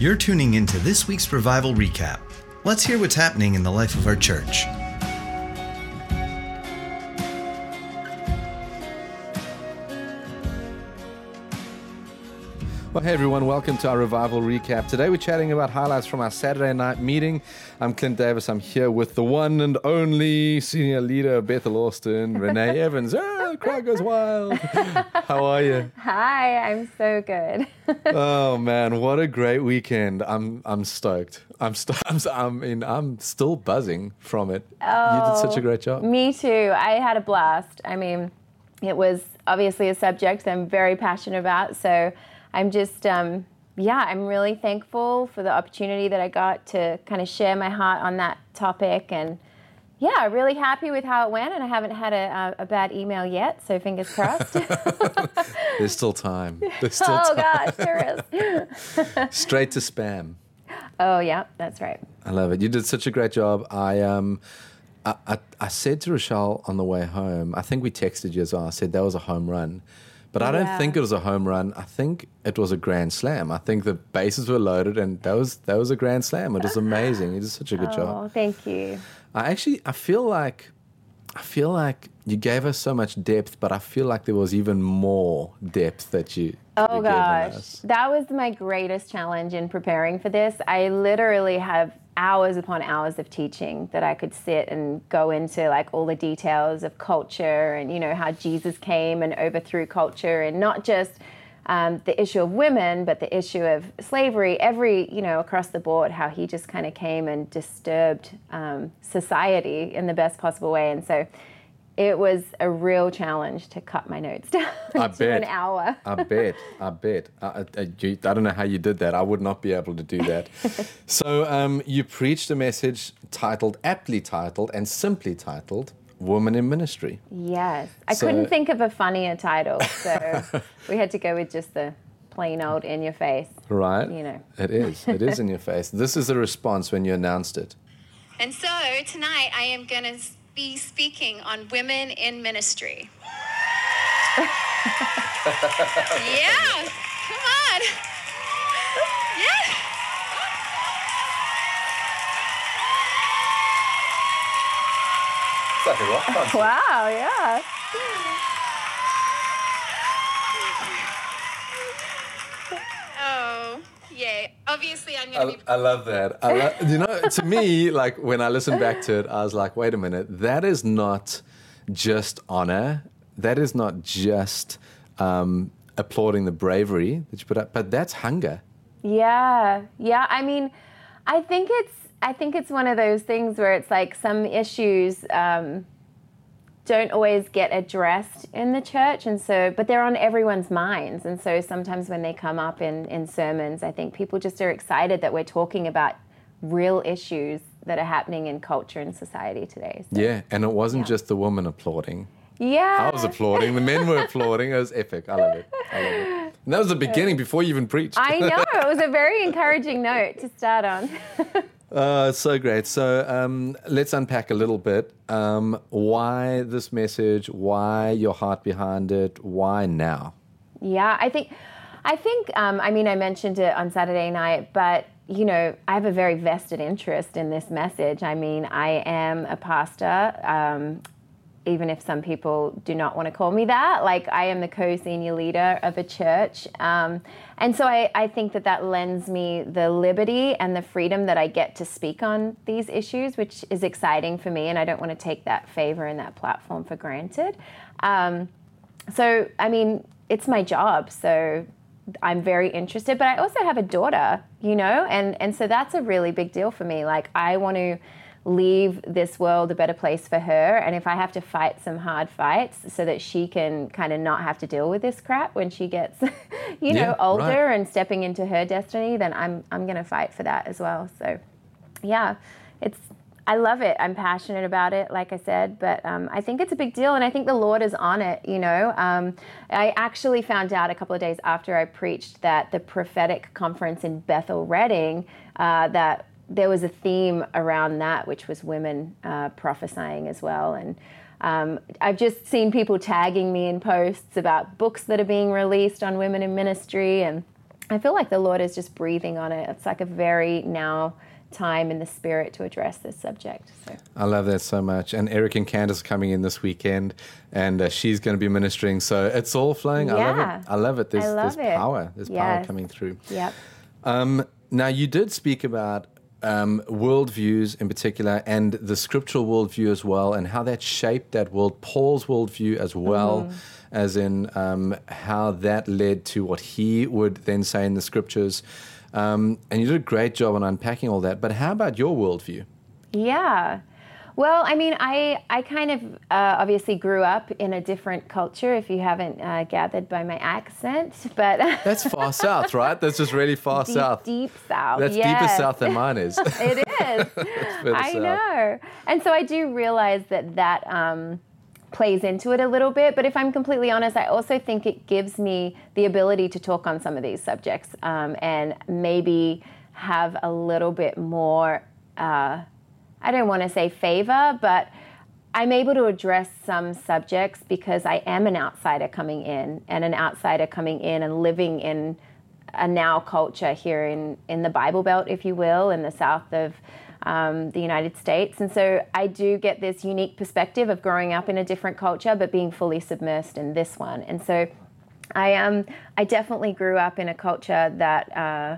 You're tuning into this week's Revival Recap. Let's hear what's happening in the life of our church. Well, hey everyone, welcome to our revival recap. Today we're chatting about highlights from our Saturday night meeting. I'm Clint Davis. I'm here with the one and only senior leader, Bethel Austin, Renee Evans. Ah, crowd goes wild. How are you? Hi, I'm so good. oh man, what a great weekend! I'm I'm stoked. I'm st- I'm, I mean I'm still buzzing from it. Oh, you did such a great job. Me too. I had a blast. I mean, it was obviously a subject I'm very passionate about. So I'm just, um, yeah, I'm really thankful for the opportunity that I got to kind of share my heart on that topic. And yeah, really happy with how it went. And I haven't had a, a, a bad email yet, so fingers crossed. There's still time. There's still oh, time. gosh, there is. Straight to spam. oh, yeah, that's right. I love it. You did such a great job. I um, I, I, I said to Rochelle on the way home. I think we texted you as well. I said that was a home run, but I don't Yeah. think it was a home run. I think it was a grand slam. I think the bases were loaded, and that was that was a grand slam. It was amazing. You did such a good job. Oh, job. thank you. I actually I feel like I feel like you gave us so much depth, but I feel like there was even more depth that you. Oh given gosh, that was my greatest challenge in preparing for this. I literally have hours upon hours of teaching that I could sit and go into like all the details of culture and you know how Jesus came and overthrew culture and not just um, the issue of women, but the issue of slavery. Every you know across the board, how he just kind of came and disturbed um, society in the best possible way, and so. It was a real challenge to cut my notes down I to bet. an hour. I bet. I bet. I, I, I- don't know how you did that. I would not be able to do that. so, um, you preached a message titled, aptly titled, and simply titled, Woman in Ministry. Yes. I So- couldn't think of a funnier title, so we had to go with just the plain old in your face. Right? You know. It is. It is in your face. This is the response when you announced it. And so tonight I am going to be speaking on women in ministry. yeah, come on. Like a rock concert. Wow, yeah. Oh, yeah. Obviously, I'm going to I, be. I love that. I lo- you know, to me, like when I listened back to it, I was like, wait a minute, that is not just honor. That is not just um, applauding the bravery that you put up, but that's hunger. Yeah. Yeah. I mean, I think it's I think it's one of those things where it's like some issues um, don't always get addressed in the church and so but they're on everyone's minds and so sometimes when they come up in, in sermons i think people just are excited that we're talking about real issues that are happening in culture and society today so, Yeah, and it wasn't just the woman applauding. yeah I was applauding. The men were applauding. It was epic. I love it. I love it. And that was the beginning before you even preached. I know it was a very encouraging note to start on. It's so great. So um, let's unpack a little bit. Um, why this message? Why your heart behind it? Why now? Yeah, I think, I think, um, I mean, I mentioned it on Saturday night, but you know, I have a very vested interest in this message. I mean, I am a pastor. Even if some people do not want to call me that, like I am the co-senior leader of a church, um, and so I, I think that that lends me the liberty and the freedom that I get to speak on these issues, which is exciting for me, and I don't want to take that favor and that platform for granted. Um, so I mean, it's my job, so I'm very interested. But I also have a daughter, you know, and and so that's a really big deal for me. Like I want to leave this world a better place for her, and if I have to fight some hard fights so that she can kind of not have to deal with this crap when she gets, you know, Yeah, older right. and stepping into her destiny, then I'm I'm going to fight for that as well. So yeah, it's I love it. I'm passionate about it, like I said, but um, I think it's a big deal, and I think the Lord is on it. You know, um, I actually found out a couple of days after I preached that the prophetic conference in Bethel Redding uh, that there was a theme around that, which was women uh, prophesying as well, and. Um, I've just seen people tagging me in posts about books that are being released on women in ministry, and I feel like the Lord is just breathing on it. It's like a very now time in the spirit to address this subject. So. I love that so much. And Eric and Candace are coming in this weekend, and uh, she's going to be ministering. So it's all flowing. I love it. I love it. There's, I love there's it. power. There's power coming through. Yep. Um, now, you did speak about um, worldviews in particular and the scriptural worldview as well, and how that shaped that world, Paul's worldview as well, Mm-hmm. as in um, how that led to what he would then say in the scriptures. Um, and you did a great job on unpacking all that. But how about your worldview? Yeah. Well, I mean, I, I kind of uh, obviously grew up in a different culture, if you haven't uh, gathered by my accent, but That's far south, right? That's just really far deep, south. deep south. That's deeper south than mine is. it is. I south. know. And so I do realize that that um, plays into it a little bit. But if I'm completely honest, I also think it gives me the ability to talk on some of these subjects um, and maybe have a little bit more, uh, I don't want to say favor, but I'm able to address some subjects because I am an outsider coming in and an outsider coming in and living in a now culture here in, in the Bible Belt, if you will, in the south of um, the United States. And so I do get this unique perspective of growing up in a different culture, but being fully submersed in this one. And so I um, I definitely grew up in a culture that uh,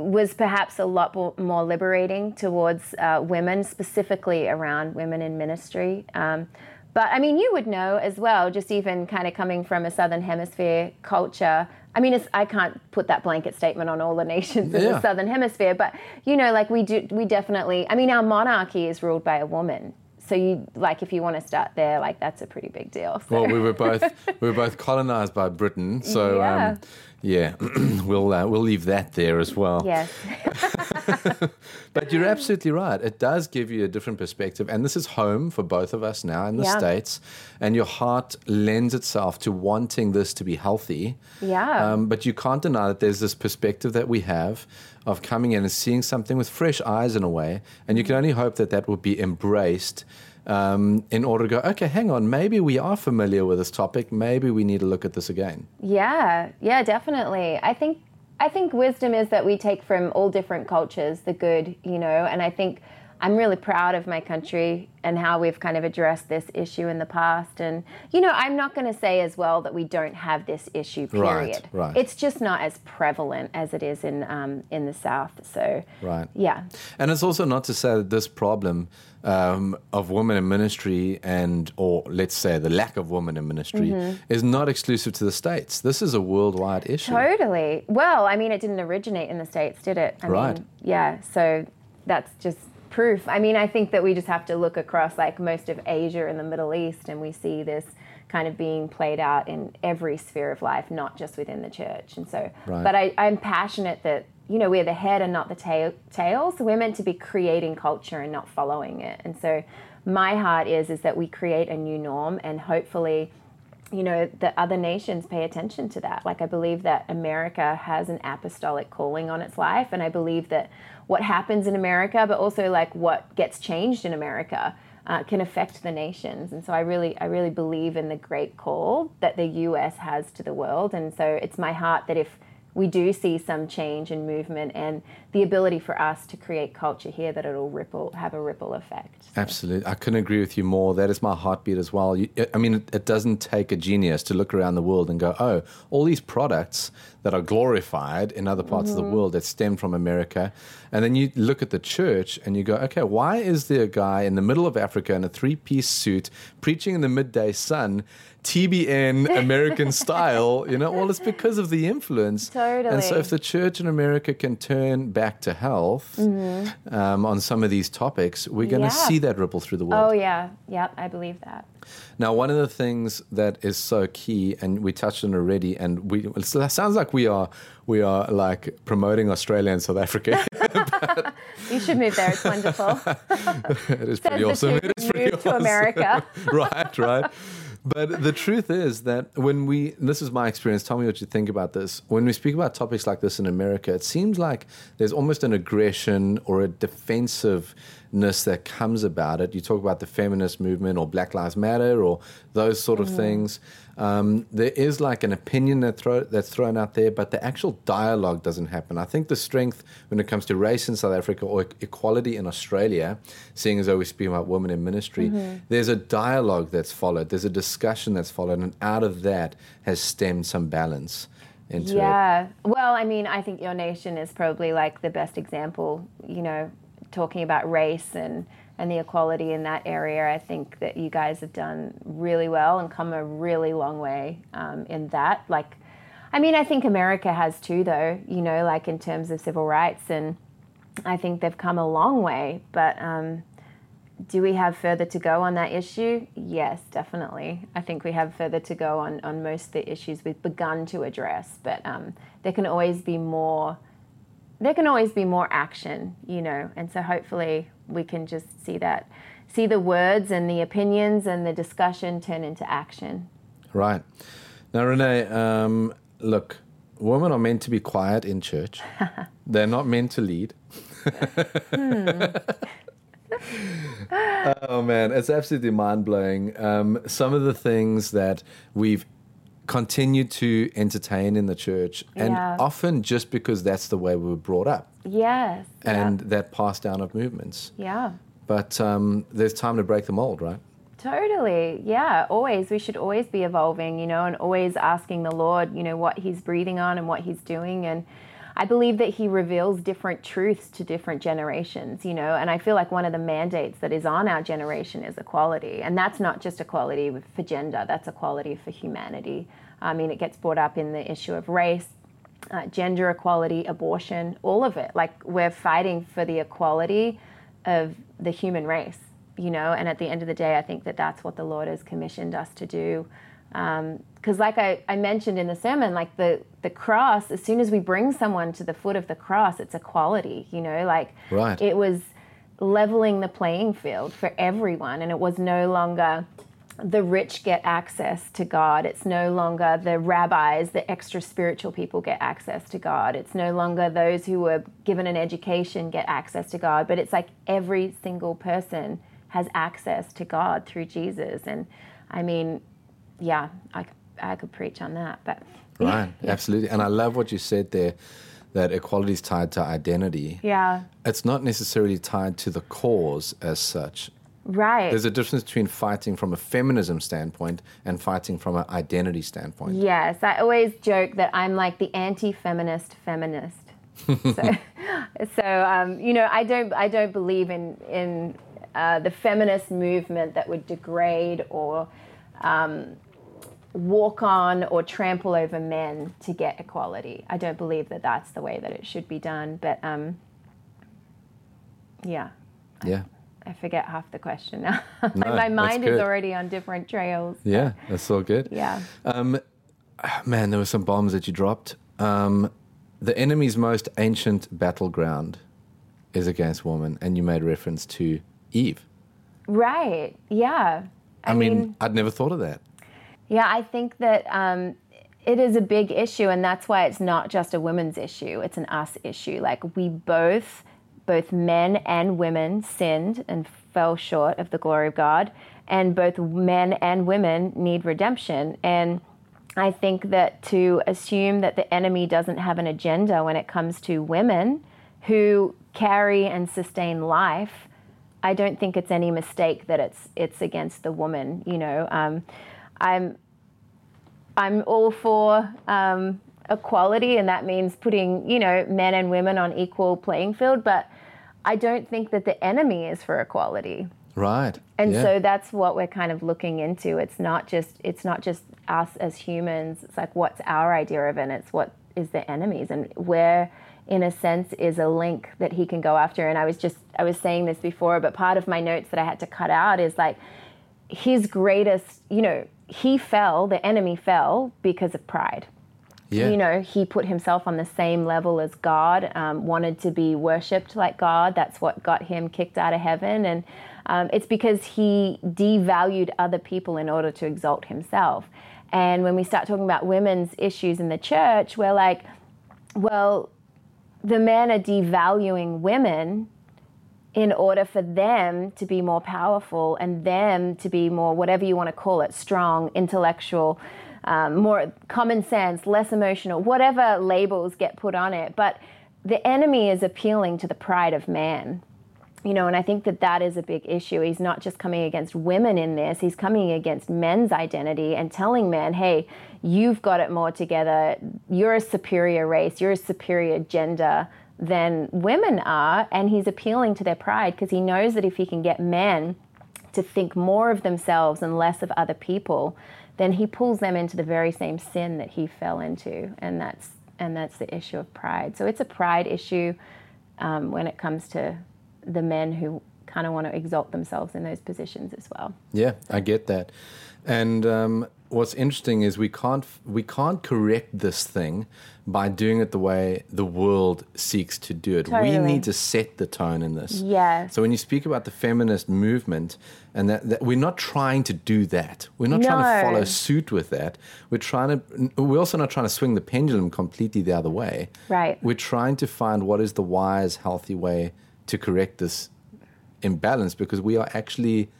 was perhaps a lot more liberating towards uh, women, specifically around women in ministry. Um, but I mean, you would know as well, just even kind of coming from a Southern Hemisphere culture. I mean, it's, I can't put that blanket statement on all the nations in Yeah. the Southern Hemisphere, but you know, like we do, we definitely. I mean, our monarchy is ruled by a woman. So you like, if you want to start there, like that's a pretty big deal. So. Well, we were both we were both colonized by Britain, so Yeah. um, yeah, we'll uh, we'll leave that there as well. yes. But you're absolutely right. It does give you a different perspective, and this is home for both of us now in the Yeah. states. And your heart lends itself to wanting this to be healthy. Yeah. Um, but you can't deny that there's this perspective that we have of coming in and seeing something with fresh eyes in a way, and you can only hope that that will be embraced. Um, in order to go, okay, hang on, maybe we are familiar with this topic. Maybe we need to look at this again. Yeah, yeah, definitely. I think I think wisdom is that we take from all different cultures the good, you know, and I think I'm really proud of my country and how we've kind of addressed this issue in the past. And you know, I'm not going to say as well that we don't have this issue. Right, Period. right. It's just not as prevalent as it is in um, in the South. So Right. yeah, And it's also not to say that this problem um, of women in ministry and, or let's say the lack of women in ministry, Mm-hmm. is not exclusive to the states. This is a worldwide issue. Totally. Well, I mean, it didn't originate in the States, did it? I Right. Mean, yeah. So that's just proof. I mean, I think that we just have to look across like most of Asia and the Middle East, and we see this kind of being played out in every sphere of life, not just within the church. And so, Right. but I, I'm passionate that you know we're the head and not the tail. Tail. So we're meant to be creating culture and not following it. And so, my heart is is that we create a new norm, and hopefully you know the other nations pay attention to that like i believe that america has an apostolic calling on its life and i believe that what happens in america but also like what gets changed in america uh, can affect the nations. And so i really i really believe in the great call that the us has to the world. And so it's my heart that if we do see some change and movement and the ability for us to create culture here that it'll ripple have a ripple effect Absolutely. I couldn't agree with you more. That is my heartbeat as well. You, I mean, it, it doesn't take a genius to look around the world and go, oh, all these products that are glorified in other parts of the mm-hmm. world that stem from America. And then you look at the church and you go, okay, why is there a guy in the middle of Africa in a three piece suit preaching in the midday sun, TBN American style? You know, well, it's because of the influence. Totally. And so if the church in America can turn back to health um, on some of these topics, we're going to Mm-hmm. Yeah. see that ripple through the world. oh yeah yep i believe that Now, one of the things that is so key, and we touched on already, and we it sounds like we are we are like promoting Australia and South Africa. you should move there it's wonderful it is Says pretty awesome. It is pretty moved to. America. right, right. But the truth is that when we, this is my experience, tell me what you think about this. When we speak about topics like this in America, it seems like there's almost an aggression or a defensiveness that comes about it. You talk about the feminist movement or Black Lives Matter or those sort of mm. things. Um, there is like an opinion that throw, that's thrown out there, but the actual dialogue doesn't happen. I think the strength when it comes to race in South Africa or equality in Australia, seeing as though we speak about women in ministry, mm-hmm. there's a dialogue that's followed, there's a discussion that's followed, and out of that has stemmed some balance. Into yeah. It. Well, I mean, I think your nation is probably like the best example, you know, talking about race and and the equality in that area. I think that you guys have done really well and come a really long way um, in that. Like, I mean, I think America has too, though, you know, like in terms of civil rights. And I think they've come a long way. But um, do we have further to go on that issue? Yes, definitely. I think we have further to go on, on most of the issues we've begun to address. But um, there can always be more there can always be more action, you know, and so hopefully we can just see that, see the words and the opinions and the discussion turn into action. Right. Now, Renee, um, look, women are meant to be quiet in church, they're not meant to lead. hmm. oh man, it's absolutely mind blowing. Um, some of the things that we've continued to entertain in the church, and yeah. often just because that's the way we were brought up. Yes. And yeah. that pass down of movements. Yeah. But um, there's time to break the mold, right? Totally. Yeah, always. We should always be evolving, you know, and always asking the Lord, you know, what He's breathing on and what He's doing. And I believe that He reveals different truths to different generations, you know, and I feel like one of the mandates that is on our generation is equality. And that's not just equality for gender, that's equality for humanity. I mean, it gets brought up in the issue of race, uh, gender equality, abortion, all of it. Like we're fighting for the equality of the human race, you know. And at the end of the day, I think that that's what the Lord has commissioned us to do. Because, um, like I, I mentioned in the sermon, like the the cross, as soon as we bring someone to the foot of the cross, it's equality, you know. Like right. it was leveling the playing field for everyone, and it was no longer the rich get access to God. It's no longer the rabbis, the extra spiritual people get access to God. It's no longer those who were given an education get access to God, but it's like every single person has access to God through Jesus. And I mean, yeah, I, I could preach on that, but. Right, yeah. absolutely. And I love what you said there that equality is tied to identity. Yeah. It's not necessarily tied to the cause as such. Right. There's a difference between fighting from a feminism standpoint and fighting from an identity standpoint. Yes, I always joke that I'm like the anti-feminist feminist. so, so um, you know, I don't, I don't believe in in uh, the feminist movement that would degrade or um, walk on or trample over men to get equality. I don't believe that that's the way that it should be done. But um, yeah. Yeah. I forget half the question now. No, My mind is already on different trails. Yeah, that's all good. Yeah. Um, man, there were some bombs that you dropped. Um, the enemy's most ancient battleground is against woman, and you made reference to Eve. Right. Yeah. I, I mean, mean, I'd never thought of that. Yeah, I think that um, it is a big issue, and that's why it's not just a women's issue; it's an us issue. Like we both both men and women sinned and fell short of the glory of God, and both men and women need redemption. And I think that to assume that the enemy doesn't have an agenda when it comes to women who carry and sustain life, I don't think it's any mistake that it's it's against the woman. You know, um, I'm I'm all for um, equality, and that means putting you know men and women on equal playing field. But I don't think that the enemy is for equality. Right. And yeah. so that's what we're kind of looking into. It's not just it's not just us as humans. It's like what's our idea of it? And it's what is the enemy's and where in a sense is a link that he can go after. And I was just I was saying this before, but part of my notes that I had to cut out is like his greatest, you know, he fell, the enemy fell because of pride. Yeah. You know, he put himself on the same level as God, um, wanted to be worshipped like God. That's what got him kicked out of heaven. And um, it's because he devalued other people in order to exalt himself. And when we start talking about women's issues in the church, we're like, well, the men are devaluing women in order for them to be more powerful and them to be more, whatever you want to call it, strong, intellectual, um, more common sense, less emotional, whatever labels get put on it. But the enemy is appealing to the pride of man. You know, and I think that that is a big issue. He's not just coming against women in this, he's coming against men's identity and telling men, hey, you've got it more together. You're a superior race, you're a superior gender than women are. And he's appealing to their pride because he knows that if he can get men to think more of themselves and less of other people, then he pulls them into the very same sin that he fell into. And that's and that's the issue of pride. So it's a pride issue um, when it comes to the men who kind of want to exalt themselves in those positions as well. Yeah, I get that. And um, what's interesting is we can't we can't correct this thing by doing it the way the world seeks to do it. Totally. We need to set the tone in this. Yes. So when you speak about the feminist movement, and that, that we're not trying to do that. We're not trying to follow suit with that. We're trying to. We're also not trying to swing the pendulum completely the other way. Right. We're trying to find what is the wise, healthy way to correct this imbalance because we are actually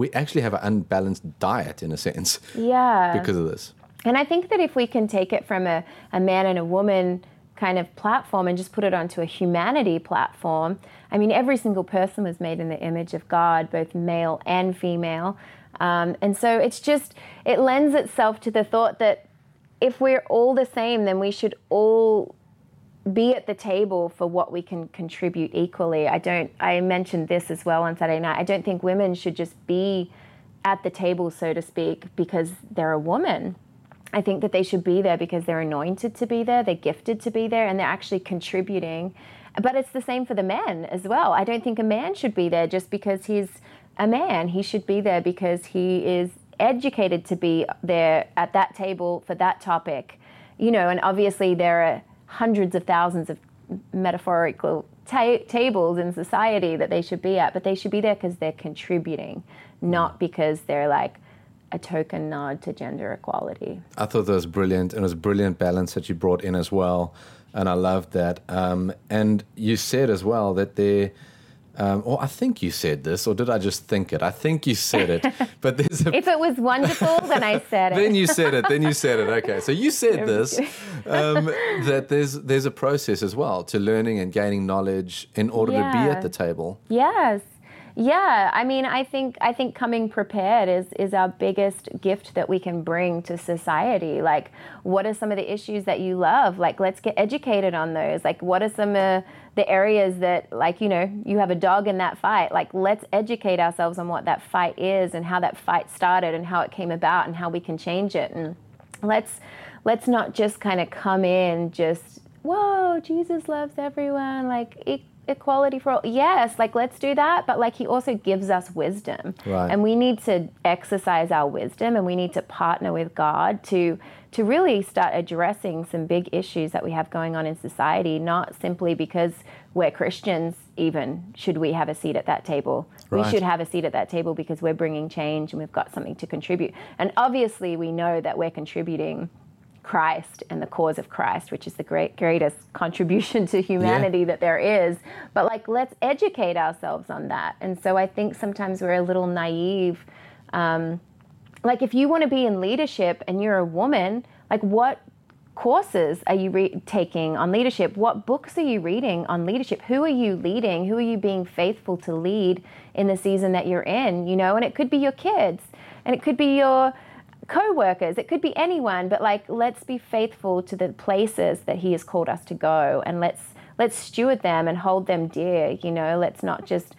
we actually have an unbalanced diet in a sense Yeah. because of this. And I think that if we can take it from a, a man and a woman kind of platform and just put it onto a humanity platform, I mean, every single person was made in the image of God, both male and female. Um, and so it's just, it lends itself to the thought that if we're all the same, then we should all be at the table for what we can contribute equally. I don't, I mentioned this as well on Saturday night. I don't think women should just be at the table, so to speak, because they're a woman. I think that they should be there because they're anointed to be there, they're gifted to be there, and they're actually contributing. But it's the same for the men as well. I don't think a man should be there just because he's a man. He should be there because he is educated to be there at that table for that topic. You know, and obviously there are hundreds of thousands of metaphorical ta- tables in society that they should be at, but they should be there because they're contributing, not because they're like a token nod to gender equality. I thought that was brilliant, and it was brilliant balance that you brought in as well, and I loved that. Um, and you said as well that there, um, or I think you said this, or did I just think it? I think you said it, but there's a If it was wonderful, then I said it. then you said it. Then you said it. Okay, so you said this um, that there's there's a process as well to learning and gaining knowledge in order to be at the table. Yes. Yeah, I mean, I think I think coming prepared is is our biggest gift that we can bring to society. Like, what are some of the issues that you love? Like, let's get educated on those. Like, what are some of the areas that, like, you know, you have a dog in that fight? Like, let's educate ourselves on what that fight is and how that fight started and how it came about and how we can change it. And let's let's not just kind of come in just whoa, Jesus loves everyone. Like. E- equality for all. Yes, like let's do that, but like he also gives us wisdom. Right. And we need to exercise our wisdom and we need to partner with God to to really start addressing some big issues that we have going on in society, not simply because we're Christians even should we have a seat at that table. Right. We should have a seat at that table because we're bringing change and we've got something to contribute. And obviously we know that we're contributing Christ and the cause of Christ, which is the great greatest contribution to humanity that there is. But like, let's educate ourselves on that. And so I think sometimes we're a little naive. Um, like, if you want to be in leadership and you're a woman, like, what courses are you re- taking on leadership? What books are you reading on leadership? Who are you leading? Who are you being faithful to lead in the season that you're in? You know, and it could be your kids, and it could be your co-workers it could be anyone but like let's be faithful to the places that he has called us to go and let's let's steward them and hold them dear you know? Let's not just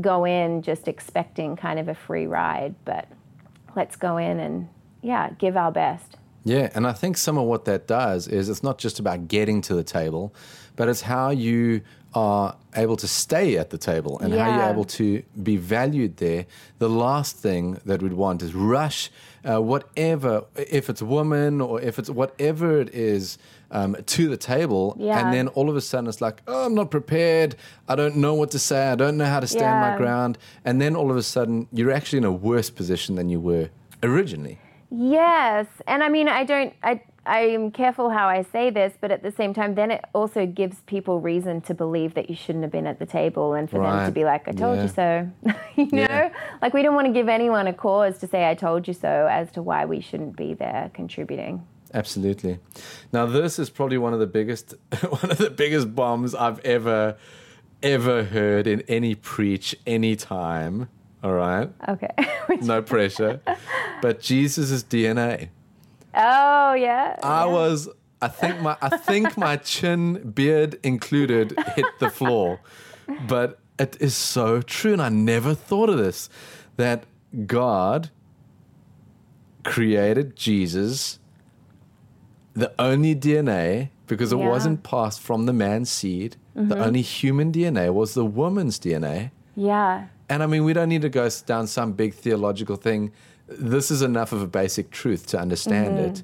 go in just expecting kind of a free ride but let's go in and yeah give our best. Yeah, and I think some of what that does is it's not just about getting to the table, but it's how you are able to stay at the table and how you're able to be valued there. The last thing that we'd want is rush uh, whatever, if it's a woman or if it's whatever it is, um, to the table. Yeah. And then all of a sudden it's like, oh, I'm not prepared. I don't know what to say. I don't know how to stand my ground. And then all of a sudden you're actually in a worse position than you were originally. Yes, and I mean, I don't, I, I am careful how I say this, but at the same time, then it also gives people reason to believe that you shouldn't have been at the table and for them to be like, I told Yeah. you so. you know? Yeah. Like, we don't want to give anyone a cause to say, I told you so, as to why we shouldn't be there contributing. Absolutely. Now, this is probably one of the biggest, one of the biggest bombs I've ever, ever heard in any preach, any time. All right, Okay. no pressure. But Jesus' DNA. Oh, yeah. I was, I think my, I think my chin, beard included, hit the floor. But it is so true, and I never thought of this, that God created Jesus, the only DNA, because it Yeah. wasn't passed from the man's seed. The mm-hmm. only human DNA was the woman's DNA. yeah. And I mean, we don't need to go down some big theological thing. This is enough of a basic truth to understand mm-hmm. it.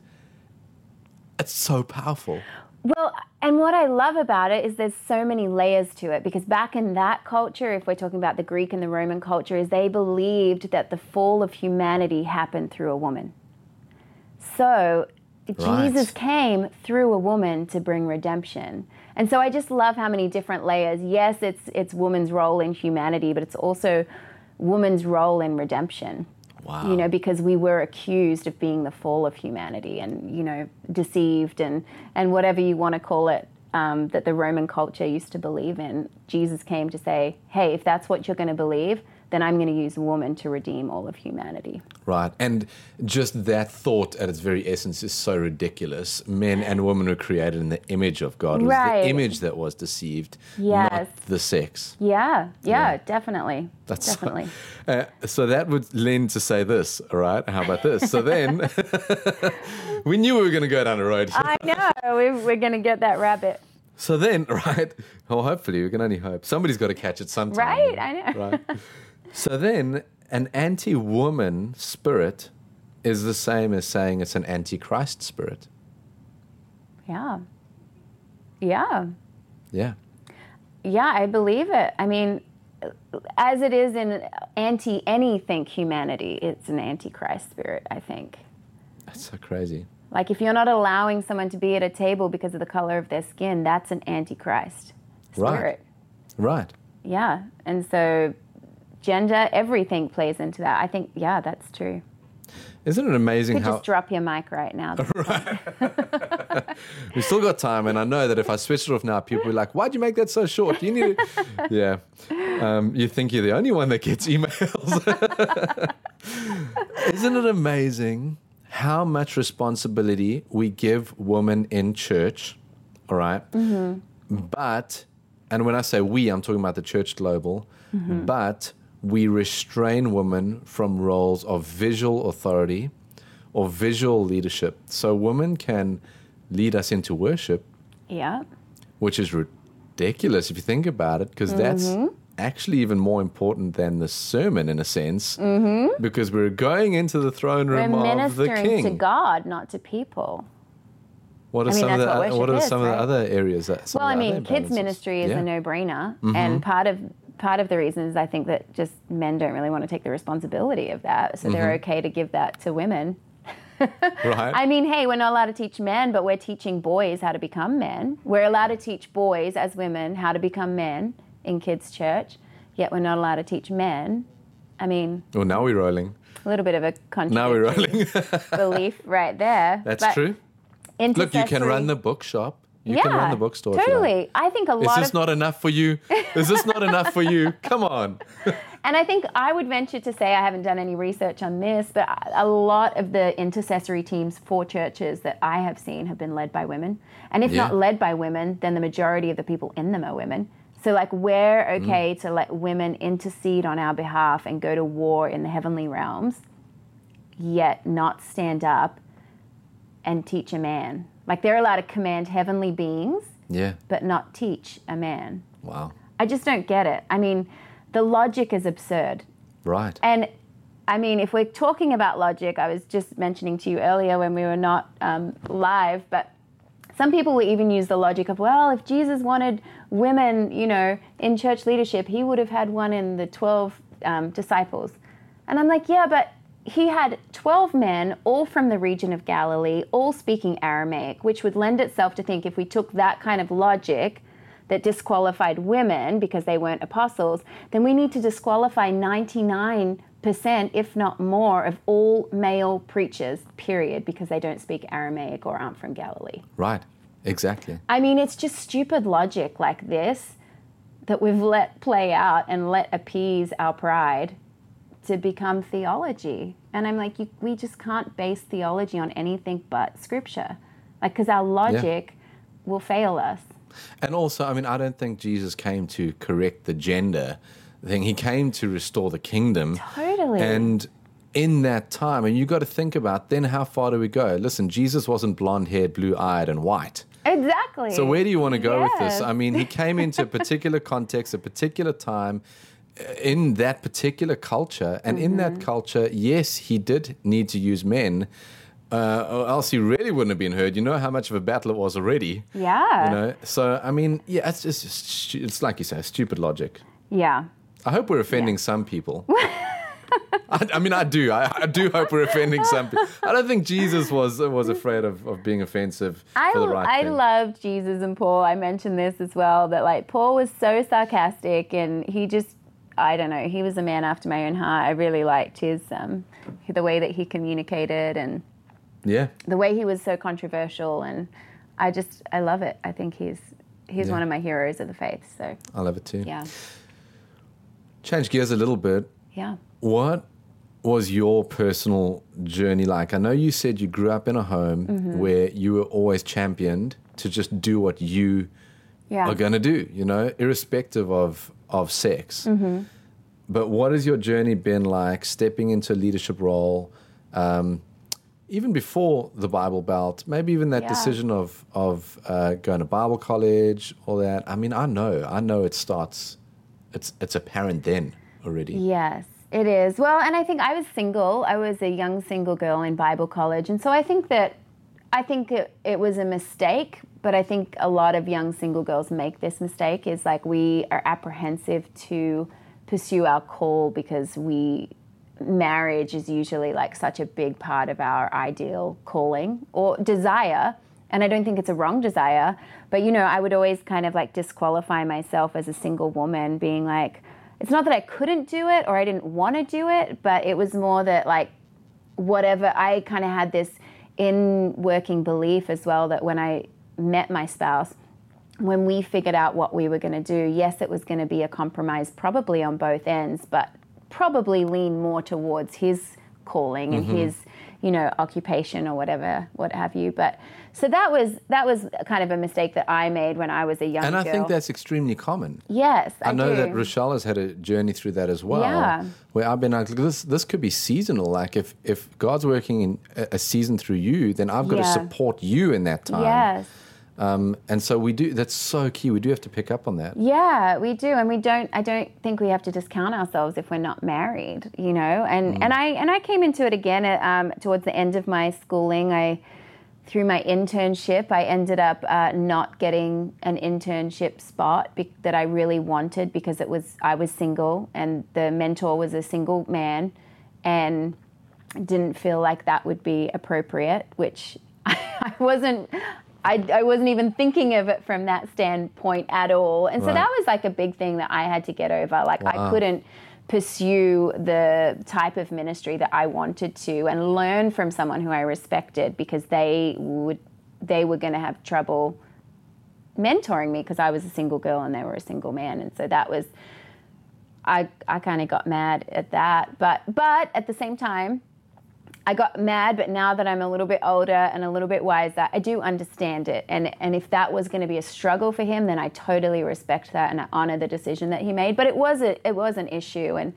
It's so powerful. Well, and what I love about it is there's so many layers to it because back in that culture, if we're talking about the Greek and the Roman culture, is they believed that the fall of humanity happened through a woman. So Right. Jesus came through a woman to bring redemption. And so I just love how many different layers. Yes, it's it's woman's role in humanity, but it's also woman's role in redemption Wow. you know, because we were accused of being the fall of humanity and, you know, deceived and, and whatever you want to call it um, that the Roman culture used to believe in. Jesus came to say, hey, if that's what you're going to believe, then I'm going to use a woman to redeem all of humanity. Right. And just that thought at its very essence is so ridiculous. Men and women were created in the image of God. It was Right. the image that was deceived, Yes. not the sex. Yeah, yeah, Yeah. definitely. That's so- definitely. Uh, so that would lend to say this, all right? How about this? So then, we knew we were going to go down a road. here. I know. We're, we're going to get that rabbit. So then, right? Well, hopefully, we can only hope. Somebody's got to catch it sometime. Right? I know. Right. So then, an anti woman spirit is the same as saying it's an anti Christ spirit. Yeah. Yeah. Yeah. Yeah, I believe it. I mean, as it is in anti anything humanity, it's an antichrist spirit, I think. That's so crazy. Like if you're not allowing someone to be at a table because of the color of their skin, that's an antichrist Right. spirit. Right. Yeah. And so gender, everything plays into that. I think, yeah, that's true. Isn't it amazing You could how just drop your mic right now. We've still got time? And I know that if I switch it off now, people will be like, "Why'd you make that so short? You need?" To... yeah. Um, you think you're the only one that gets emails? Isn't it amazing how much responsibility we give women in church? All right? But, and when I say we, I'm talking about the church global, but we restrain women from roles of visual authority or visual leadership. So women can lead us into worship, yeah. which is ridiculous if you think about it, because that's actually even more important than the sermon in a sense, because we're going into the throne We're room of the ministering king. to God, not to people. What are I mean, some of the what what are is, some of the other areas that? Well, I mean, kids ministry is Yeah. a no-brainer, Mm-hmm. and part of part of the reason is I think that just men don't really want to take the responsibility of that, so they're Mm-hmm. okay to give that to women. right. I mean, hey, we're not allowed to teach men, but we're teaching boys how to become men. We're allowed to teach boys as women how to become men in kids' church, yet we're not allowed to teach men. I mean, well, now we're rolling. a little bit of a Now we're rolling. belief right there. That's But true. Look, you can run the bookshop. You yeah, can run the bookstore. if you like. Totally. I think a lot. Is this of not enough for you? Is this not enough for you? Come on. And I think I would venture to say, I haven't done any research on this, but a lot of the intercessory teams for churches that I have seen have been led by women. And if Yeah. not led by women, then the majority of the people in them are women. So, like, we're Mm. okay to let women intercede on our behalf and go to war in the heavenly realms, yet not stand up and teach a man. Like, they're allowed to command heavenly beings, Yeah. but not teach a man. Wow. I just don't get it. I mean, the logic is absurd. Right. And I mean, if we're talking about logic, I was just mentioning to you earlier when we were not um, live, but some people will even use the logic of, well, if Jesus wanted women, you know, in church leadership, he would have had one in the 12 um, disciples. And I'm like, yeah, but he had 12 men, all from the region of Galilee, all speaking Aramaic, which would lend itself to think if we took that kind of logic that disqualified women because they weren't apostles, then we need to disqualify 99%, if not more, of all male preachers, period, because they don't speak Aramaic or aren't from Galilee. Right. Exactly. I mean, it's just stupid logic like this that we've let play out and let appease our pride to become theology. And I'm like, you, we just can't base theology on anything but scripture. Like, because our logic will fail us. And also, I mean, I don't think Jesus came to correct the gender thing. He came to restore the kingdom. Totally. And in that time, and you got to think about then how far do we go? Listen, Jesus wasn't blonde haired, blue eyed, and white. Exactly. So where do you want to go with this? I mean, he came into a particular context, a particular time, in that particular culture, and in that Mm-hmm. culture, yes, he did need to use men, uh, or else he really wouldn't have been heard. You know how much of a battle it was already. Yeah. You know, so I mean, yeah, it's just stu- it's like you say, stupid logic. Yeah. I hope we're offending some people. I, I mean, I do. I, I do hope we're offending some people. I don't think Jesus was was afraid of, of being offensive I, for the right I thing. love Jesus and Paul. I mentioned this as well that like Paul was so sarcastic and he just I don't know, he was a man after my own heart. I really liked his um the way that he communicated and yeah. the way he was so controversial and I just I love it. I think he's he's Yeah. one of my heroes of the faith. So I love it too. yeah. Change gears a little bit. Yeah. What was your personal journey like? I know you said you grew up in a home Mm-hmm. where you were always championed to just do what you Yeah. are going to do, you know, irrespective of of sex. Mm-hmm. But what has your journey been like stepping into a leadership role? Um, even before the Bible Belt, maybe even that Yeah. decision of of uh, going to Bible college, all that. I mean, I know, I know it starts. It's it's apparent then already. Yes, it is. Well, and I think I was single. I was a young single girl in Bible college. And so I think that I think it, it was a mistake, but I think a lot of young single girls make this mistake is like we are apprehensive to pursue our call because we marriage is usually like such a big part of our ideal calling or desire. And I don't think it's a wrong desire, but you know, I would always kind of like disqualify myself as a single woman, being like, it's not that I couldn't do it or I didn't want to do it, but it was more that like whatever I kind of had this in working belief as well that when I met my spouse, when we figured out what we were going to do, yes, it was going to be a compromise probably on both ends, but probably lean more towards his calling and mm-hmm. his, you know, occupation or whatever, what have you. But so that was that was kind of a mistake that I made when I was a young And I girl. think that's extremely common. yes, I, I know do. that Rochelle has had a journey through that as well. Yeah. Where I've been like, this this could be seasonal. Like if if God's working in a, a season through you, then I've got to support you in that time. Yes. Um, and so we do. That's so key. We do have to pick up on that. Yeah, we do, and we don't. I don't think we have to discount ourselves if we're not married, you know. And Mm. and I and I came into it again at, um, towards the end of my schooling. I through my internship, I ended up uh, not getting an internship spot be- that I really wanted because it was I was single and the mentor was a single man, and didn't feel like that would be appropriate, which I wasn't. I, I wasn't even thinking of it from that standpoint at all. And so Right. that was like a big thing that I had to get over. Like I couldn't pursue the type of ministry that I wanted to and learn from someone who I respected because they would they were going to have trouble mentoring me because I was a single girl and they were a single man. And so that was I I kind of got mad at that. But but at the same time, I got mad, but now that I'm a little bit older and a little bit wiser, I do understand it. And and if that was going to be a struggle for him, then I totally respect that and I honor the decision that he made. But it was a it was an issue, and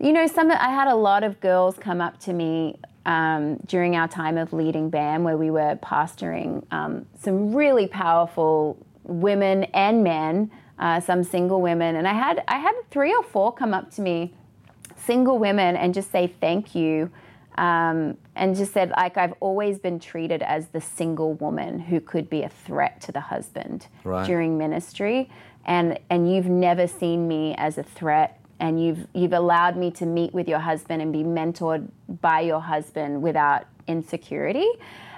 you know, some I had a lot of girls come up to me um, during our time of leading BAM, where we were pastoring um, some really powerful women and men, uh, some single women, and I had I had three or four come up to me single women and just say thank you um, and just said like i've always been treated as the single woman who could be a threat to the husband Right. during ministry and and you've never seen me as a threat and you've you've allowed me to meet with your husband and be mentored by your husband without insecurity.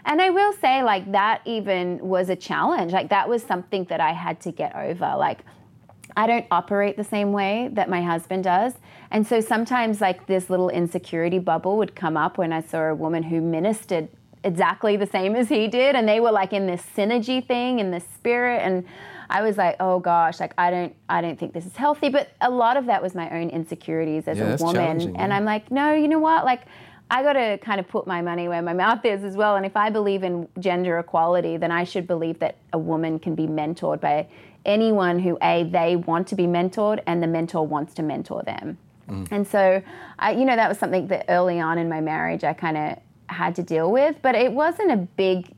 And I will say, like, that even was a challenge. Like, that was something that I had to get over. Like, I don't operate the same way that my husband does. And so sometimes, like, this little insecurity bubble would come up when I saw a woman who ministered exactly the same as he did. And they were like in this synergy thing, in this spirit. And I was like, oh gosh, like I don't, I don't think this is healthy. But a lot of that was my own insecurities as Yeah, a woman. And yeah. I'm like, no, you know what? Like, I got to kind of put my money where my mouth is as well. And if I believe in gender equality, then I should believe that a woman can be mentored by anyone who a they want to be mentored and the mentor wants to mentor them. And so, I, you know, that was something that early on in my marriage I kind of had to deal with, but it wasn't a big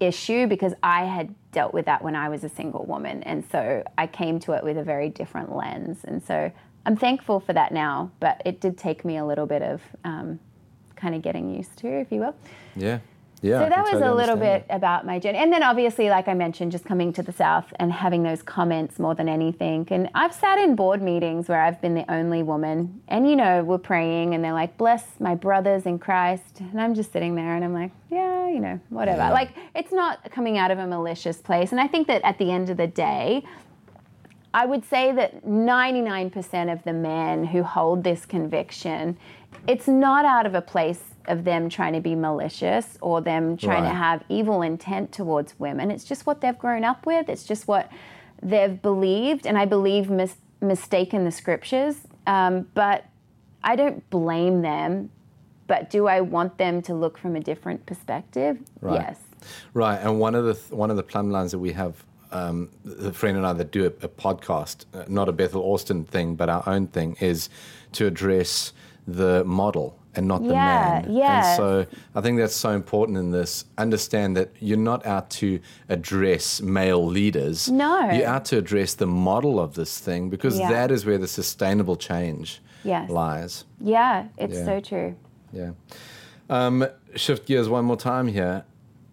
issue because I had dealt with that when I was a single woman. And so I came to it with a very different lens. And so I'm thankful for that now, but it did take me a little bit of um, kind of getting used to, if you will. Yeah. Yeah. So that was totally a little bit about my journey. And then obviously, like I mentioned, just coming to the South and having those comments more than anything. And I've sat in board meetings where I've been the only woman. And, you know, we're praying and they're like, bless my brothers in Christ. And I'm just sitting there and I'm like, yeah, you know, whatever. Yeah. Like, it's not coming out of a malicious place. And I think that at the end of the day, I would say that 99% of the men who hold this conviction, it's not out of a place of them trying to be malicious or them trying to have evil intent towards women. It's just what they've grown up with. It's just what they've believed, and I believe mis- mistaken the scriptures. Um, but I don't blame them. But do I want them to look from a different perspective? Right. Yes. Right, and one of the th- one of the plumb lines that we have, um, the friend and I that do a, a podcast, uh, not a Bethel Austin thing, but our own thing, is to address the model and not the Yeah, man. yes. And so I think that's so important in this. Understand that you're not out to address male leaders. No. You're out to address the model of this thing because Yeah. that is where the sustainable change Yes. lies. Yeah, it's Yeah. so true. Yeah. Um, shift gears one more time here.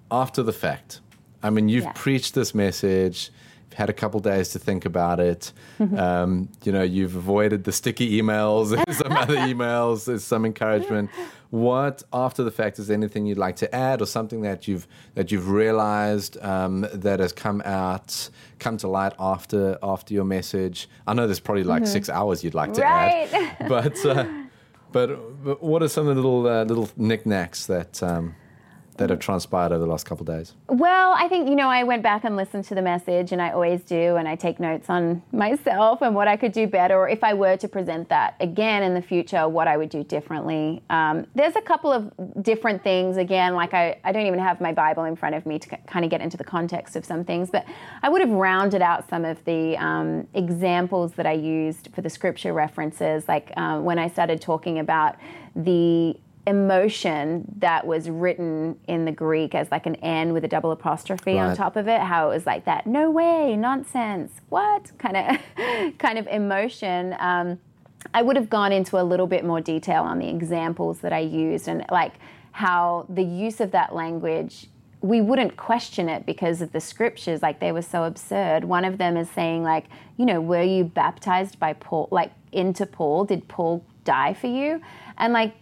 After the fact, I mean, you've Yeah. preached this message. Had a couple days to think about it. um, you know, you've avoided the sticky emails. Some other emails. There's some encouragement. What after the fact is anything you'd like to add, or something that you've that you've realized um, that has come out, come to light after after your message? I know there's probably like six hours you'd like to Right. add, but. Uh, but, but what are some of the little uh, little knickknacks that um, that have transpired over the last couple of days? Well, I think, you know, I went back and listened to the message, and I always do, and I take notes on myself and what I could do better, or if I were to present that again in the future, what I would do differently. Um, there's a couple of different things, again, like I, I don't even have my Bible in front of me to kind of get into the context of some things, but I would have rounded out some of the um, examples that I used for the scripture references, like um, when I started talking about the emotion that was written in the Greek as like an N with a double apostrophe on top of it, how it was like that, no way, nonsense, what? Kind of kind of emotion. Um, I would have gone into a little bit more detail on the examples that I used and like how the use of that language we wouldn't question it because of the scriptures like they were so absurd. One of them is saying like you know were you baptized by paul? Like into paul? Did paul die for you? And like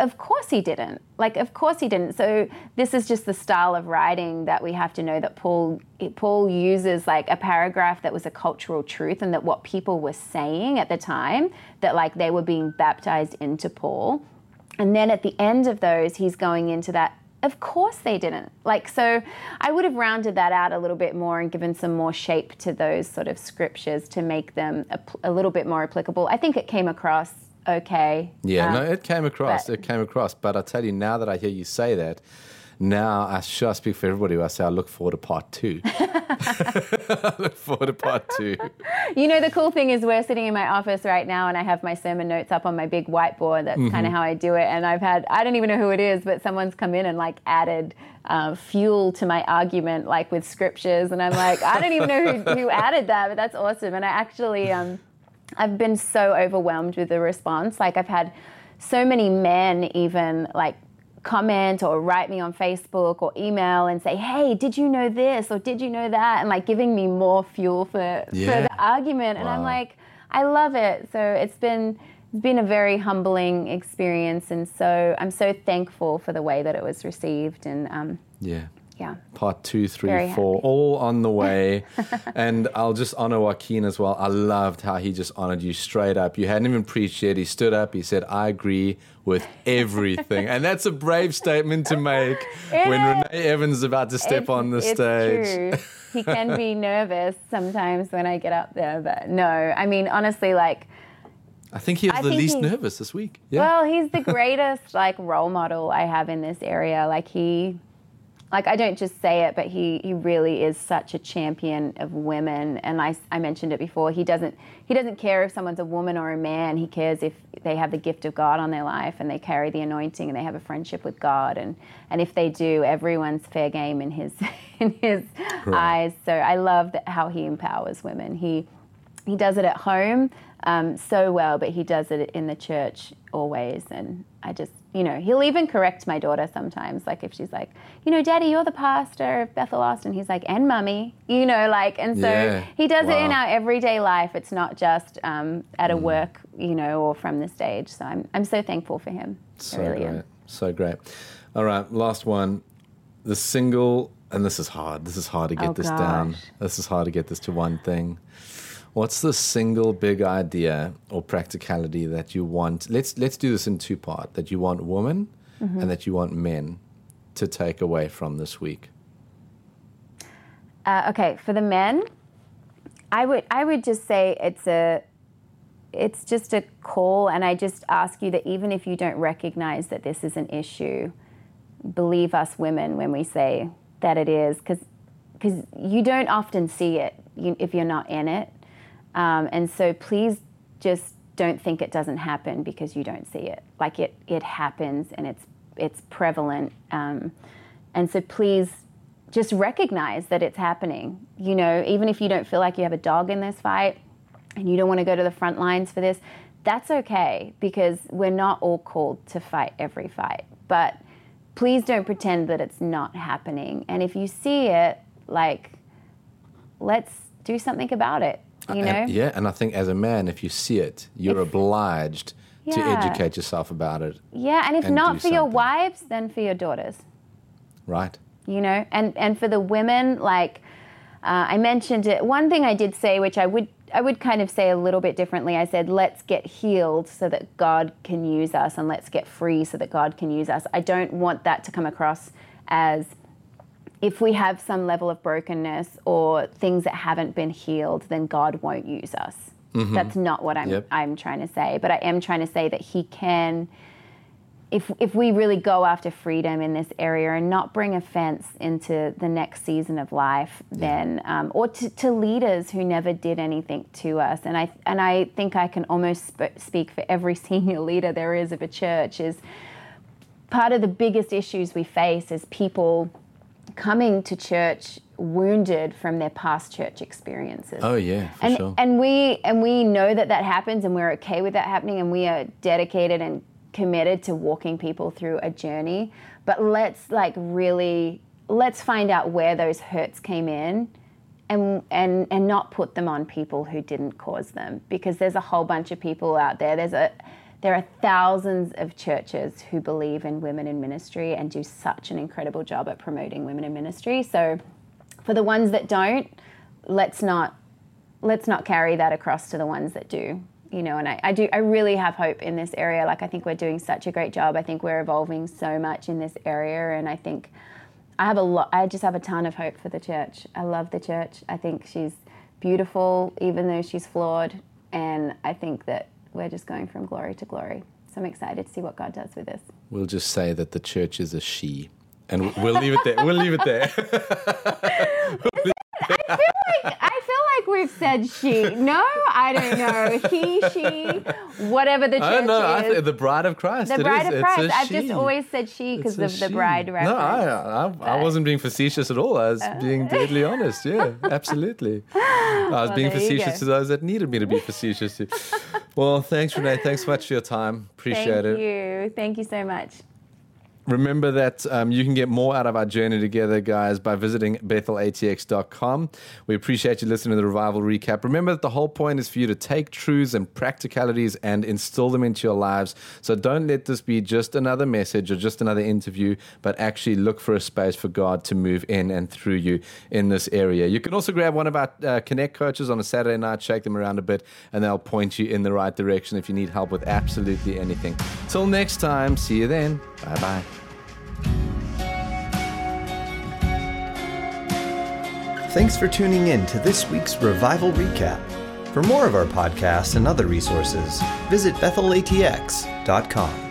of course he didn't. Like, of course he didn't. So this is just the style of writing that we have to know that Paul Paul uses like a paragraph that was a cultural truth and that what people were saying at the time that like they were being baptized into Paul. And then at the end of those, he's going into that. Of course they didn't. Like, so I would have rounded that out a little bit more and given some more shape to those sort of scriptures to make them a, a little bit more applicable. I think it came across okay. Yeah, Um, no, it came across. but- it came across. But I tell you, now that I hear you say that, now I sure speak for everybody. I say I look forward to part two. I look forward to part two. You know, the cool thing is we're sitting in my office right now and I have my sermon notes up on my big whiteboard. That's kind of how I do it. And I've had, I don't even know who it is, but someone's come in and like added uh, fuel to my argument, like with scriptures. And I'm like, I don't even know who, who added that, but that's awesome. And I actually, um, I've been so overwhelmed with the response. Like, I've had so many men even like comment or write me on Facebook or email and say, "Hey, did you know this or did you know that?" and like giving me more fuel for for the argument. And I'm like, I love it. So it's been it's been a very humbling experience, and so I'm so thankful for the way that it was received. And um, Yeah. Yeah, Part two, three, Very four, happy. all on the way. and I'll just honor Joaquin as well. I loved how he just honored you straight up. You hadn't even preached yet. He stood up. He said, I agree with everything. and that's a brave statement to make It when is. Renee Evans is about to step It's- on the it's stage. True. He can be nervous sometimes when I get up there, but no, I mean honestly, like. I think he was I the least nervous this week. Yeah. Well, he's the greatest like role model I have in this area. Like he like I don't just say it, but he he really is such a champion of women. And I, I mentioned it before. He doesn't he doesn't care if someone's a woman or a man. He cares if they have the gift of God on their life and they carry the anointing and they have a friendship with God. And and if they do, everyone's fair game in his in his eyes. So I love that how he empowers women. He he does it at home um, so well, but he does it in the church always. And I just, you know, he'll even correct my daughter sometimes. Like if she's like, you know, Daddy, you're the pastor of Bethel Austin. He's like, and Mummy, you know, like, and so Yeah. he does it in Mm. our everyday life. It's not just um, at a work, you know, or from the stage. So I'm, I'm so thankful for him. So really great. am. So great. All right, last one. The single, and this is hard. This is hard to get Oh, this down. This is hard to get this to one thing. What's the single big idea or practicality that you want? Let's let's do this in two part. That you want women Mm-hmm. and that you want men to take away from this week. Uh, okay, for the men, I would I would just say it's a it's just a call, and I just ask you that even if you don't recognize that this is an issue, believe us women when we say that it is, because because you don't often see it you, if you're not in it, um, and so please just don't think it doesn't happen because you don't see it. Like it it happens, and it's it's prevalent, um, and so please just recognize that it's happening. You know, even if you don't feel like you have a dog in this fight and you don't want to go to the front lines for this, that's okay because we're not all called to fight every fight. But please don't pretend that it's not happening. And if you see it, like, let's do something about it. You know? And- yeah, and I think as a man, if you see it, you're If- obliged to educate yourself about it, Yeah, and if And not for your wives, then for your daughters. right? you know and and for the women like uh, i mentioned it one thing i did say which i would i would kind of say a little bit differently i said let's get healed so that god can use us and let's get free so that god can use us i don't want that to come across as if we have some level of brokenness or things that haven't been healed then god won't use us. That's not what i'm Yep. i'm trying to say but i am trying to say that he can if if we really go after freedom in this area and not bring offense into the next season of life, then um, or to, to leaders who never did anything to us, and I and I think I can almost sp- speak for every senior leader there is of a church is part of the biggest issues we face is people coming to church wounded from their past church experiences. Oh yeah, for and sure. and we and we know that that happens and we're okay with that happening and we are dedicated and committed to walking people through a journey. But let's like really let's find out where those hurts came in and and and not put them on people who didn't cause them because there's a whole bunch of people out there. There's a there are thousands of churches who believe in women in ministry and do such an incredible job at promoting women in ministry. So for the ones that don't let's not let's not carry that across to the ones that do you know and I, I do i really have hope in this area. Like i think we're doing such a great job. I think we're evolving so much in this area and i think i have a lot i just have a ton of hope for the church. I love the church. I think she's beautiful even though she's flawed and i think that we're just going from glory to glory so i'm excited to see what god does with this We'll just say that the church is a she. And we'll leave it there. We'll leave it there. I feel like we've said she. No, I don't know. He, she, whatever the I church don't know. I is. th- the bride of Christ. the it bride is. of Christ. I've she. just always said she because of the she. bride reference. No, I, I, I wasn't being facetious at all. I was uh. being deadly honest. Yeah, absolutely. I was being facetious to those that needed me to be facetious. Well, thanks, Renee. Thanks so much for your time. Appreciate Thank it. Thank you. Thank you so much. Remember that um, you can get more out of our journey together, guys, by visiting bethelatx.com. We appreciate you listening to the Revival Recap. Remember that the whole point is for you to take truths and practicalities and instill them into your lives. So don't let this be just another message or just another interview, but actually look for a space for God to move in and through you in this area. You can also grab one of our uh, Connect coaches on a Saturday night, shake them around a bit, and they'll point you in the right direction if you need help with absolutely anything. Till next time, see you then. Bye bye. Thanks for tuning in to this week's Revival Recap. For more of our podcasts and other resources, visit bethelatx.com.